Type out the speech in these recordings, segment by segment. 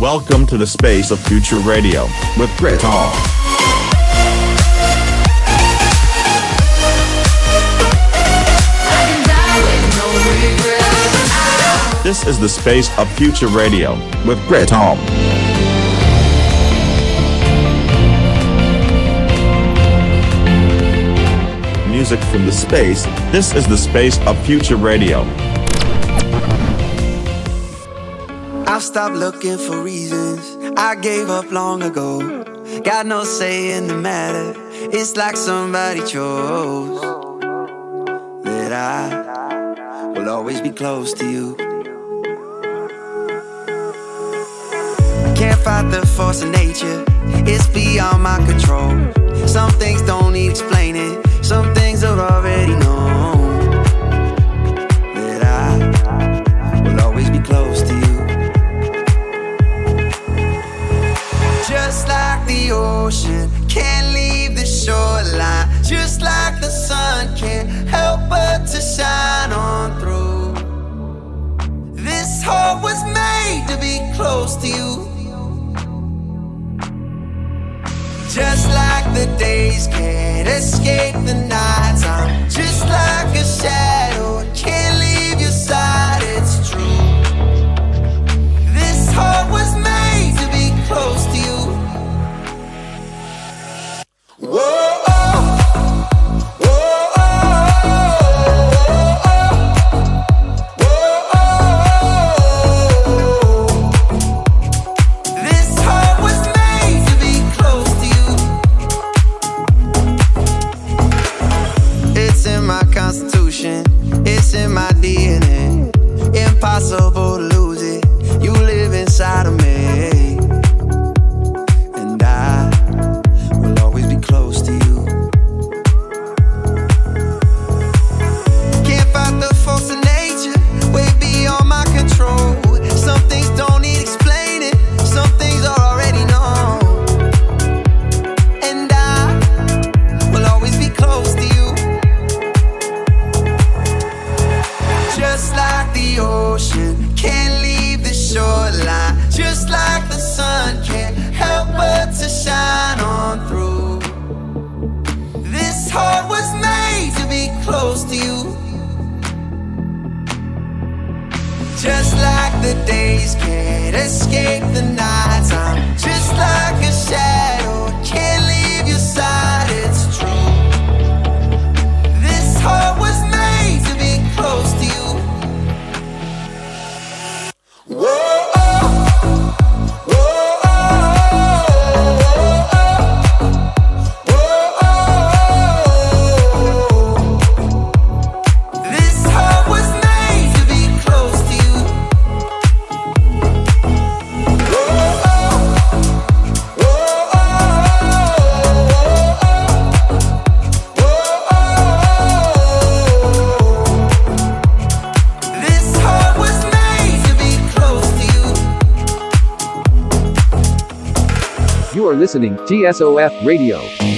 Welcome to the space of future radio with Great Tom. This is the space of future radio with Great Tom. Music from the space. This is the space of future radio. I've stopped looking for reasons. I gave up long ago. Got no say in the matter. It's like somebody chose that I will always be close to you. Can't fight the force of nature. It's beyond my control. Some things don't need explaining. Some things are already known. That I will always be close to you. The ocean can't leave the shoreline. Just like the sun can't help but to shine on through. This heart was made to be close to you. Just like the days can't escape the nights. I'm just like a shadow, in my DNA. Impossible TSOF Radio.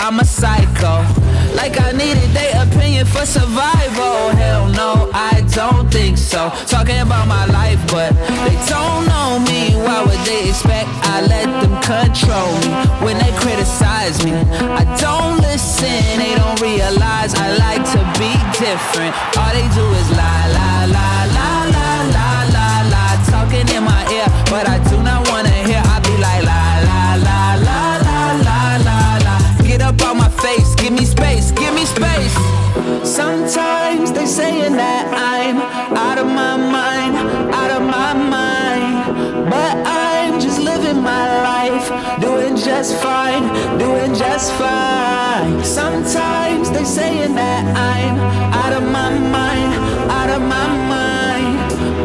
I'm a psycho. Like I needed their opinion for survival. Hell no, I don't think so. Talking about my life, but they don't know me. Why would they expect I let them control me When they criticize me? I don't listen, they don't realize I like to be different. All they do is lie, lie, lie, lie, lie, lie, lie, lie Talking in my ear, but I Sometimes they saying that I'm out of my mind, out of my mind. But I'm just living my life, doing just fine, doing just fine. Sometimes they saying that I'm out of my mind, out of my mind.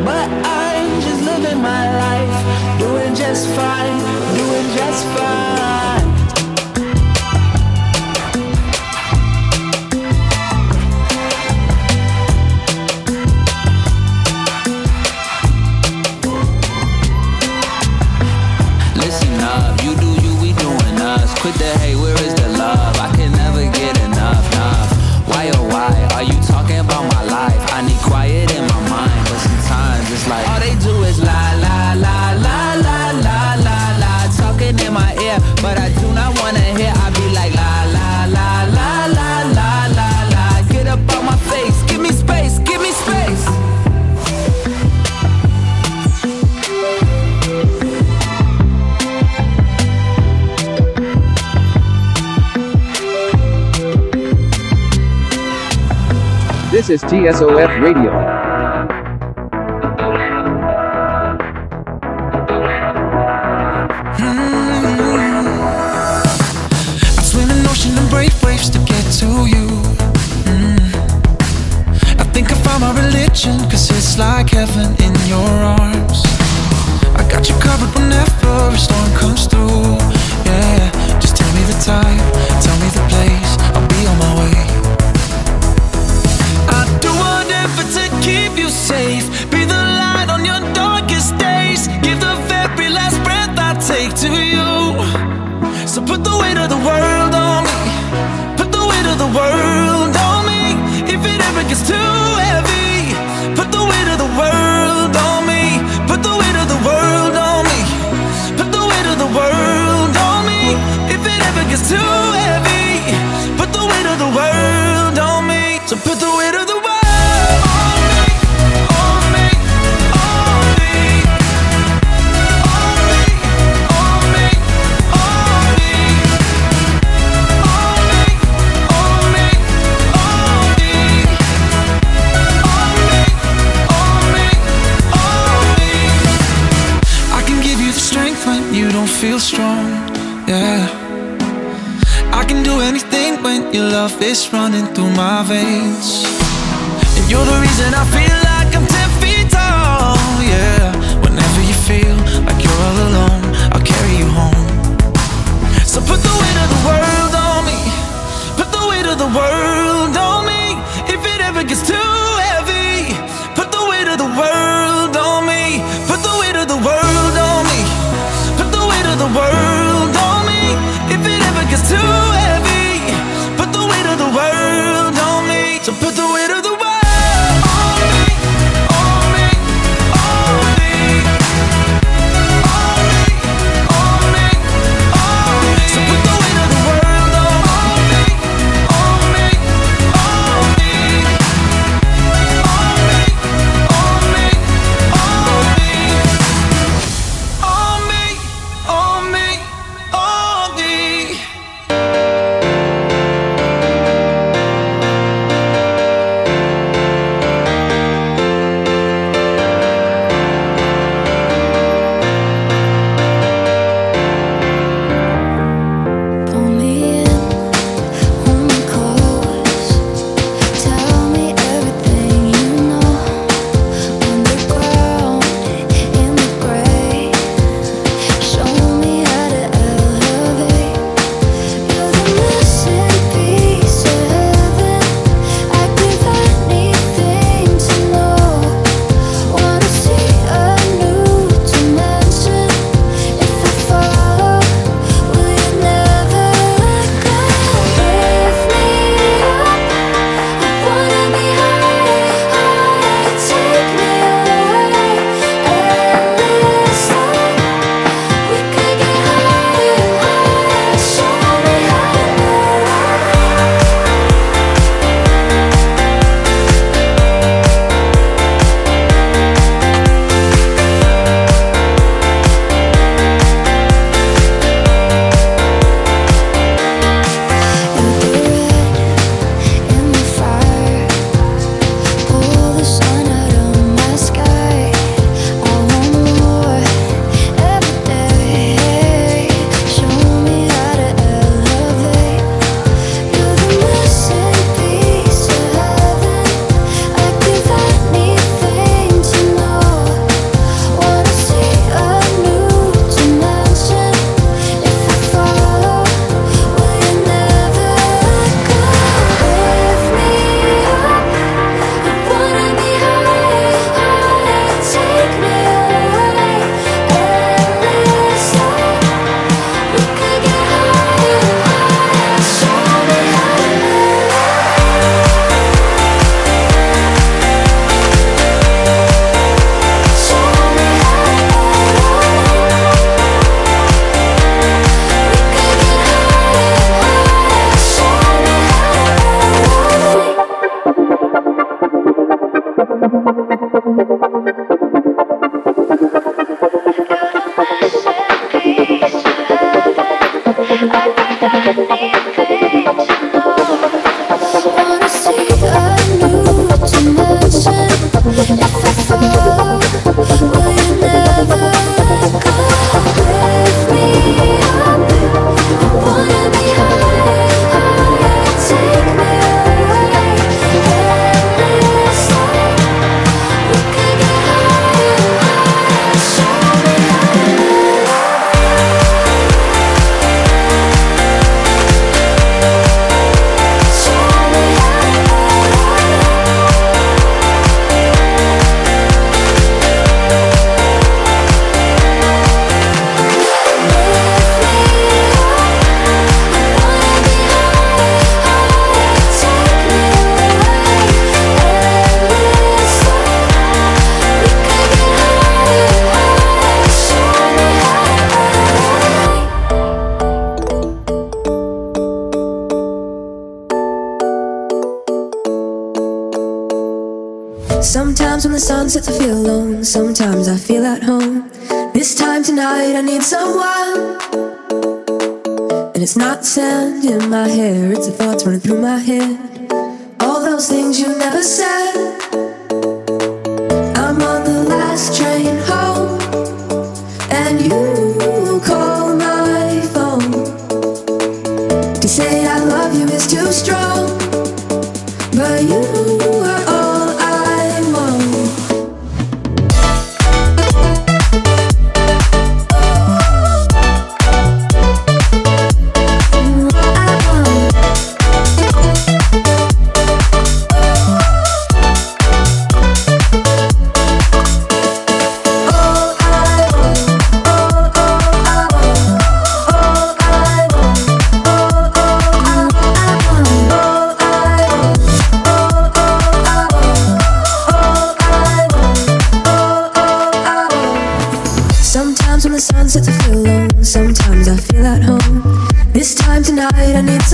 But I'm just living my life, doing just fine, doing just fine. Quit the hate, where is the This is TSOF Radio.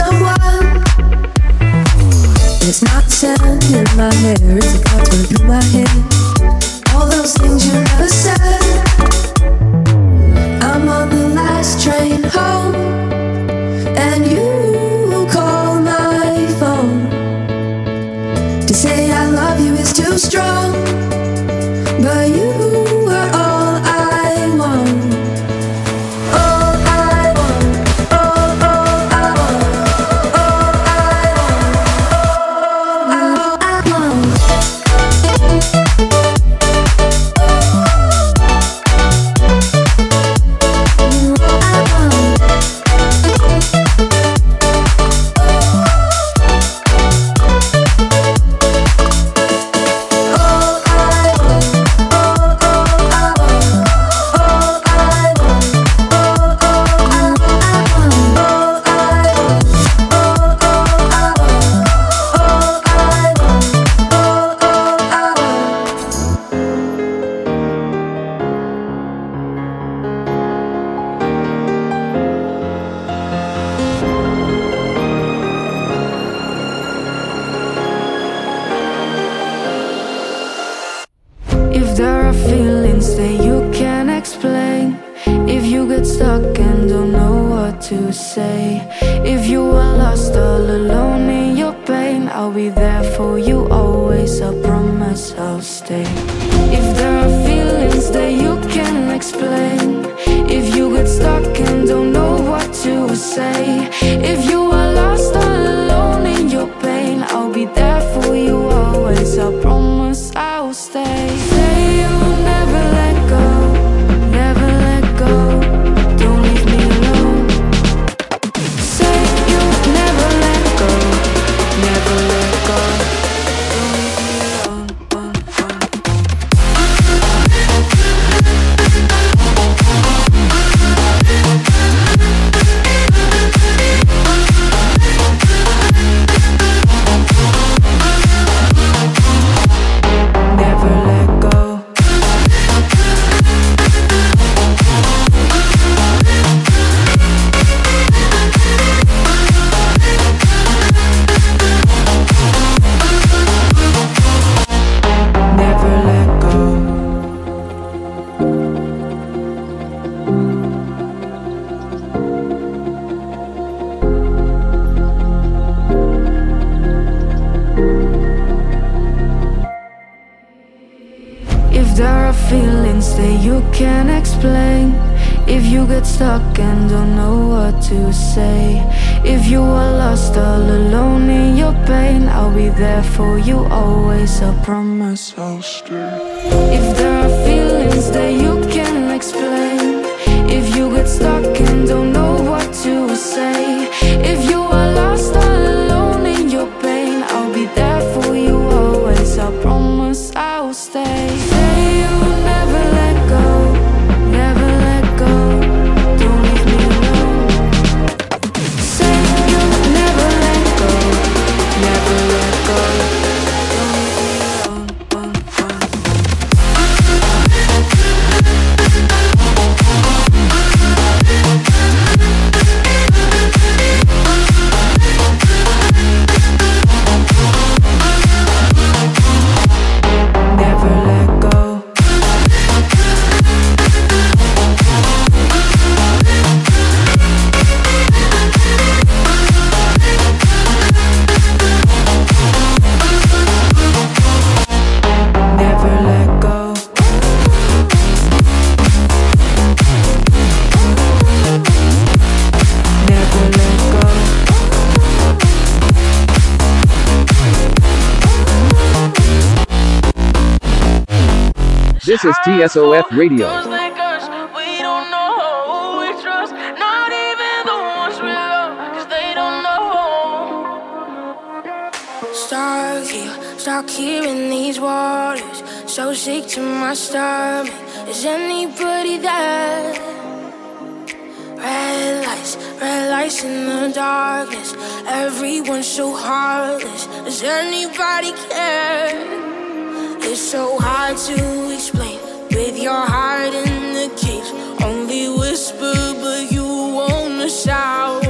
someone. It's not sand in my hair It's a thoughts running through my head. All those things you never said. I'm on the last train home. This is TSOF Radio. Stars, yeah, stuck here in these waters. So sick to my stomach. Is anybody there? Red lights, red lights in the darkness. Everyone's so heartless. Does anybody care? It's so hard to explain. With your heart in the cage, only whisper, but you wanna shout.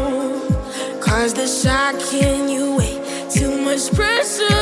Cause the shock can you wait, too much pressure.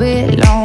Like I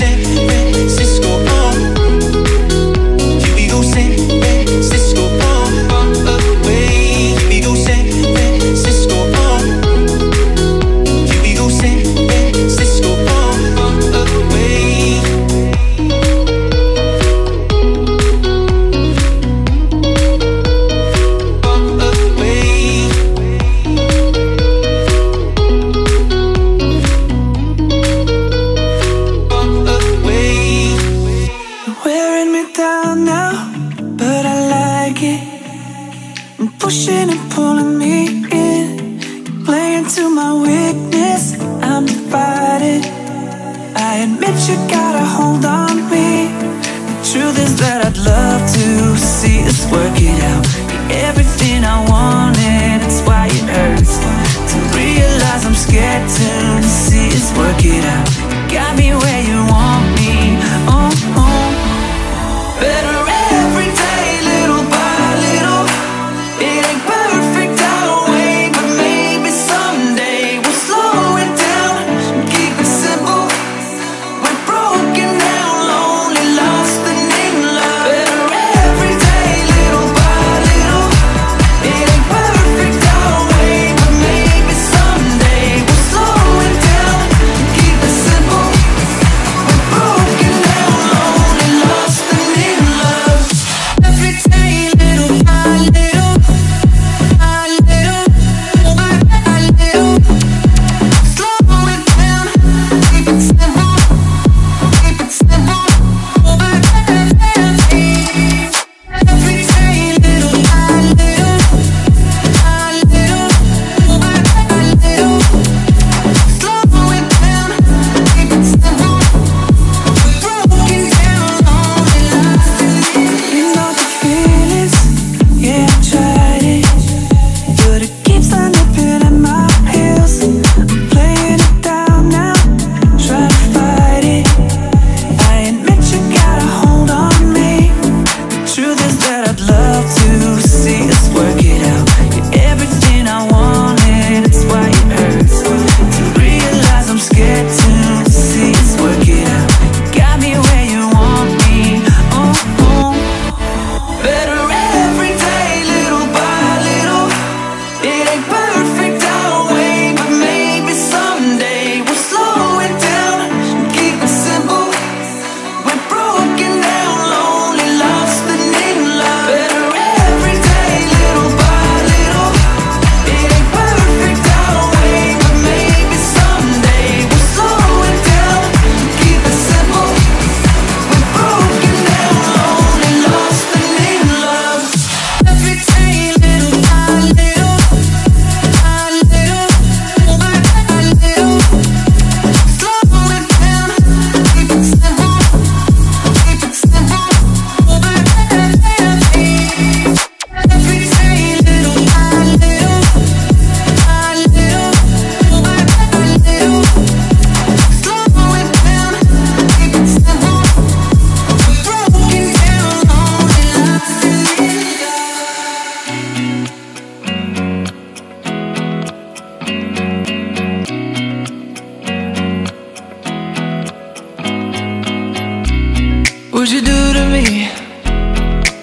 away.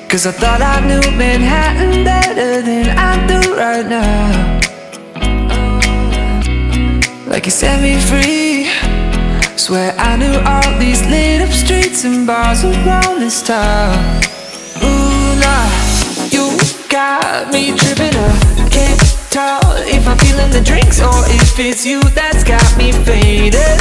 Cause I thought I knew Manhattan better than I do right now. Like you set me free. Swear I knew all these lit up streets and bars around this town. Ooh, nah, you got me tripping up. Can't tell if I'm feeling the drinks or if it's you that's got me faded.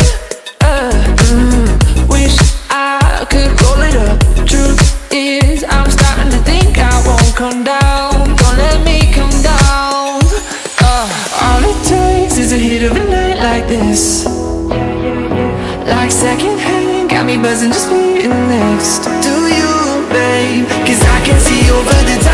Uh, mm, wish I could roll up. Truth is, I'm starting to think I won't come down. Don't let me come down. Uh, all it takes is a hit of a night like this. Like secondhand, got me buzzing just being next to you, babe. Cause I can see over the top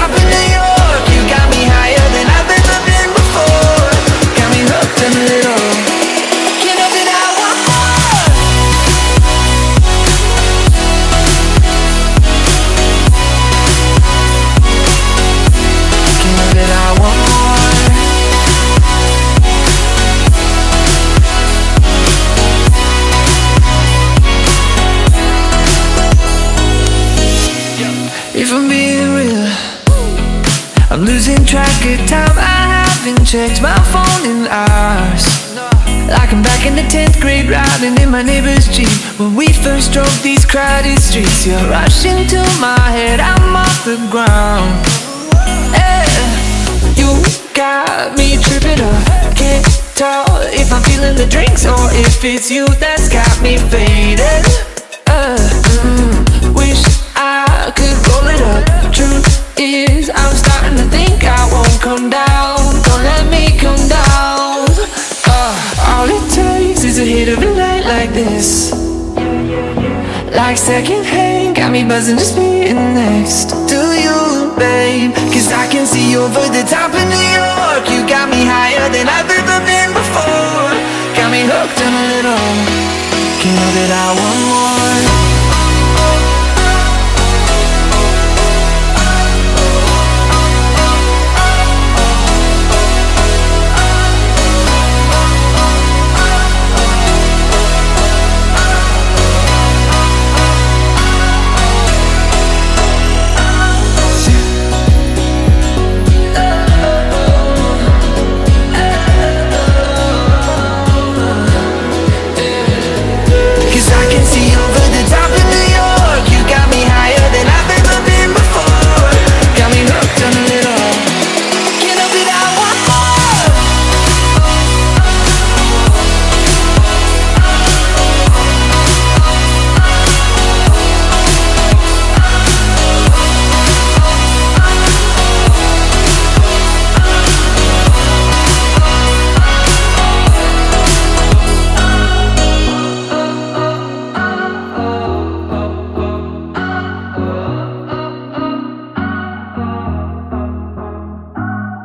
of time. I haven't checked my phone in hours. Like I'm back in the 10th grade, riding in my neighbor's Jeep. When we first drove these crowded streets, you're rushing to my head, I'm off the ground. Yeah, you got me tripping up. Can't tell if I'm feeling the drinks or if it's you that's got me faded. Like secondhand, got me buzzing just being next to you, babe. Cause I can see over the top of New York. You got me higher than I've ever been before. Got me hooked on a little. Can't help it, I want more.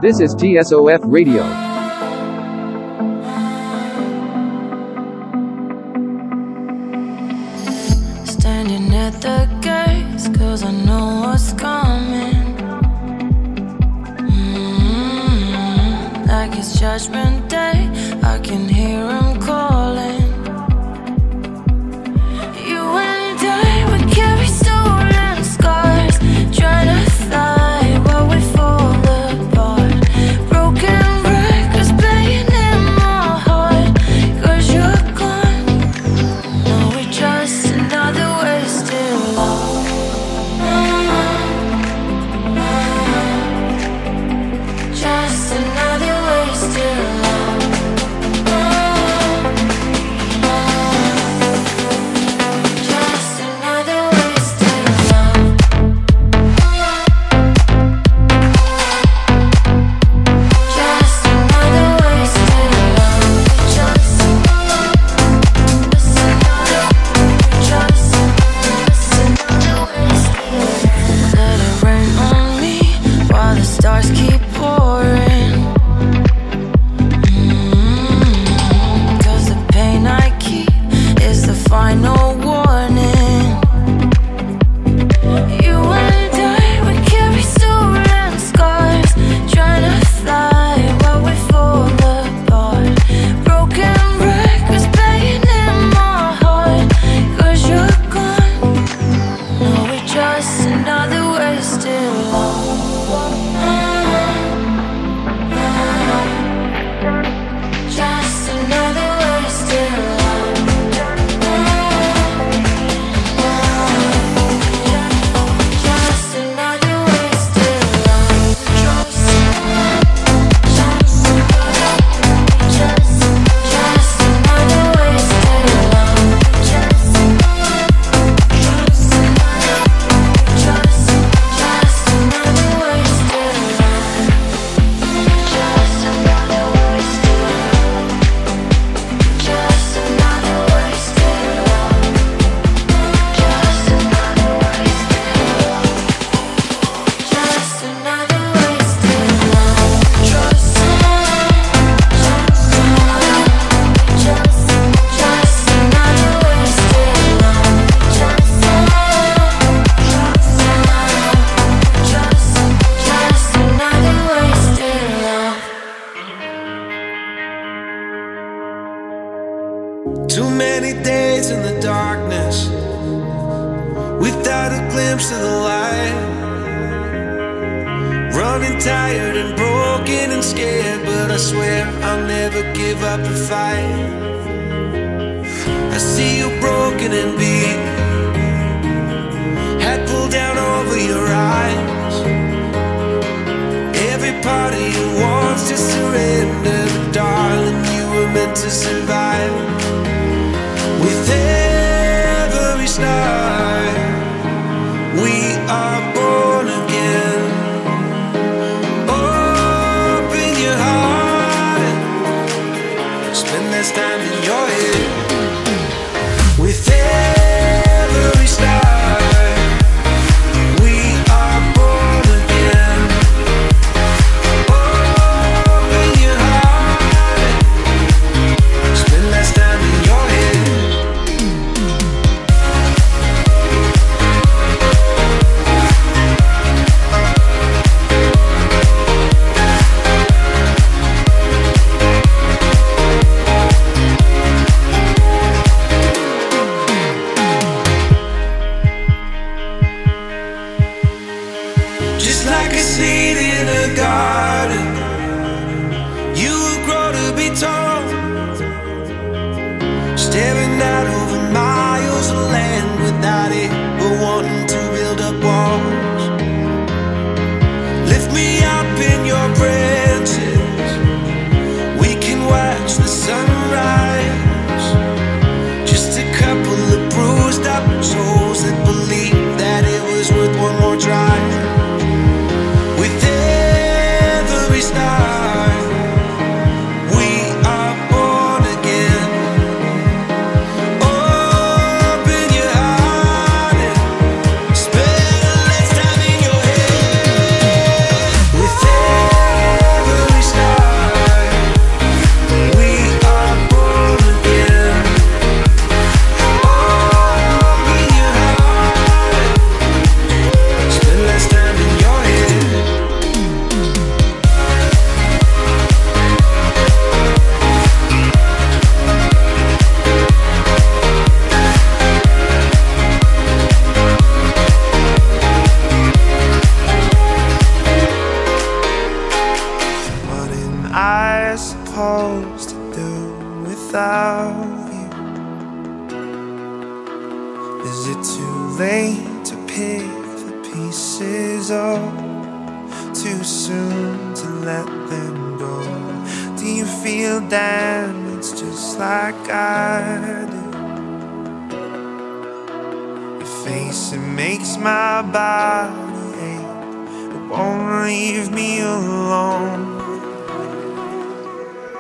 This is TSOF Radio.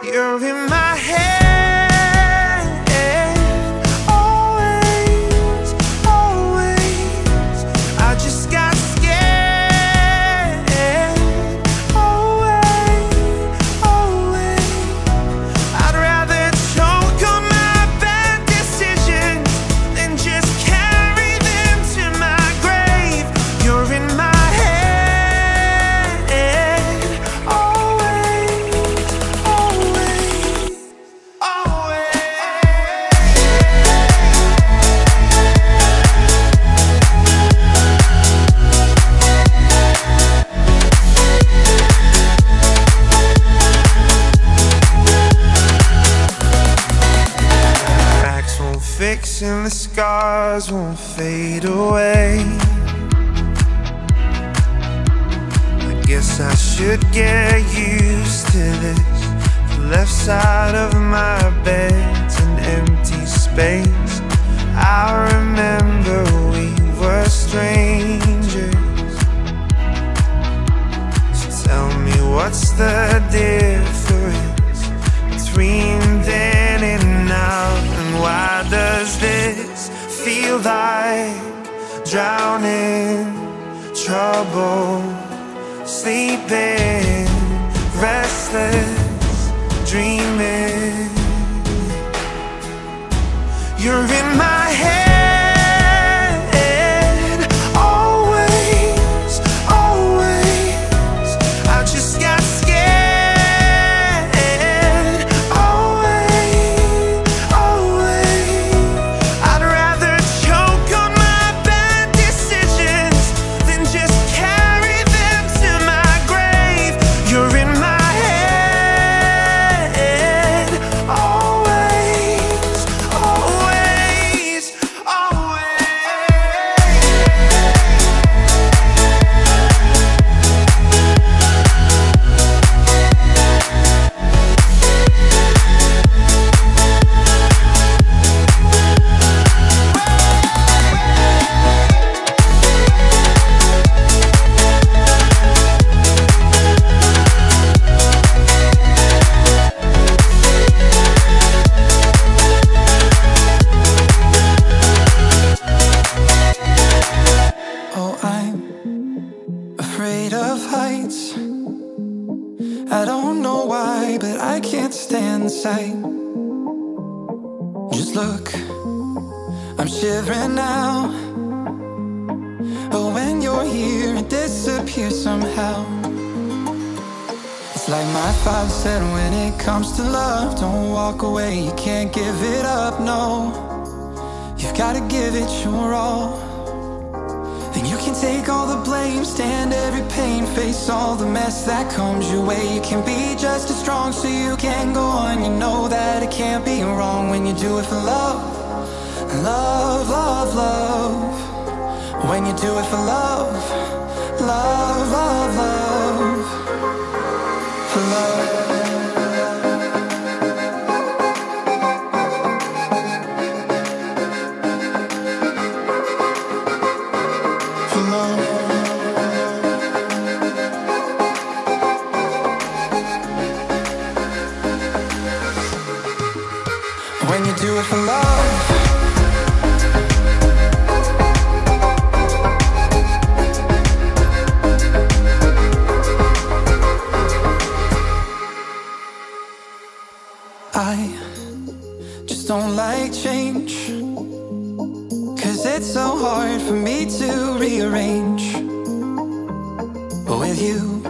You're in my head, When you do it for love. I just don't like change Cause it's so hard for me to rearrange. But with you,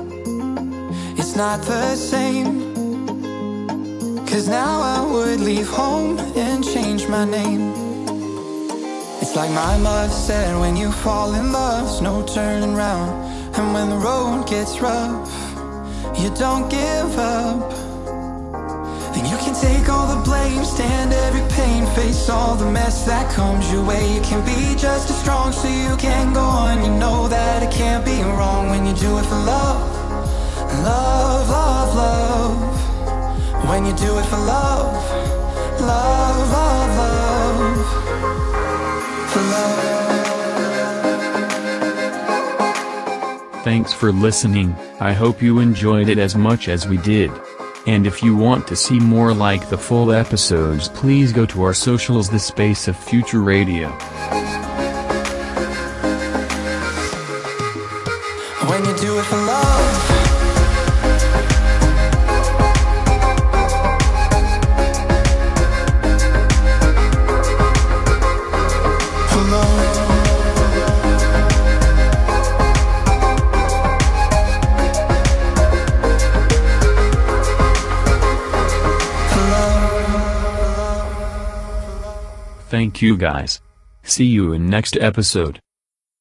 it's not the same Cause now I would leave home and change my name It's like my mother said when you fall in love, there's no turning round And when the road gets rough, you don't give up then you can take all the blame, stand every pain, face all the mess that comes your way. You can be just as strong so you can go on. You know that it can't be wrong when you do it for love. Love, love, love. When you do it for love. Love, love, love. For love. Thanks for listening, I hope you enjoyed it as much as we did. And if you want to see more like the full episodes please go to our socials the space of future radio. You guys. See you in next episode.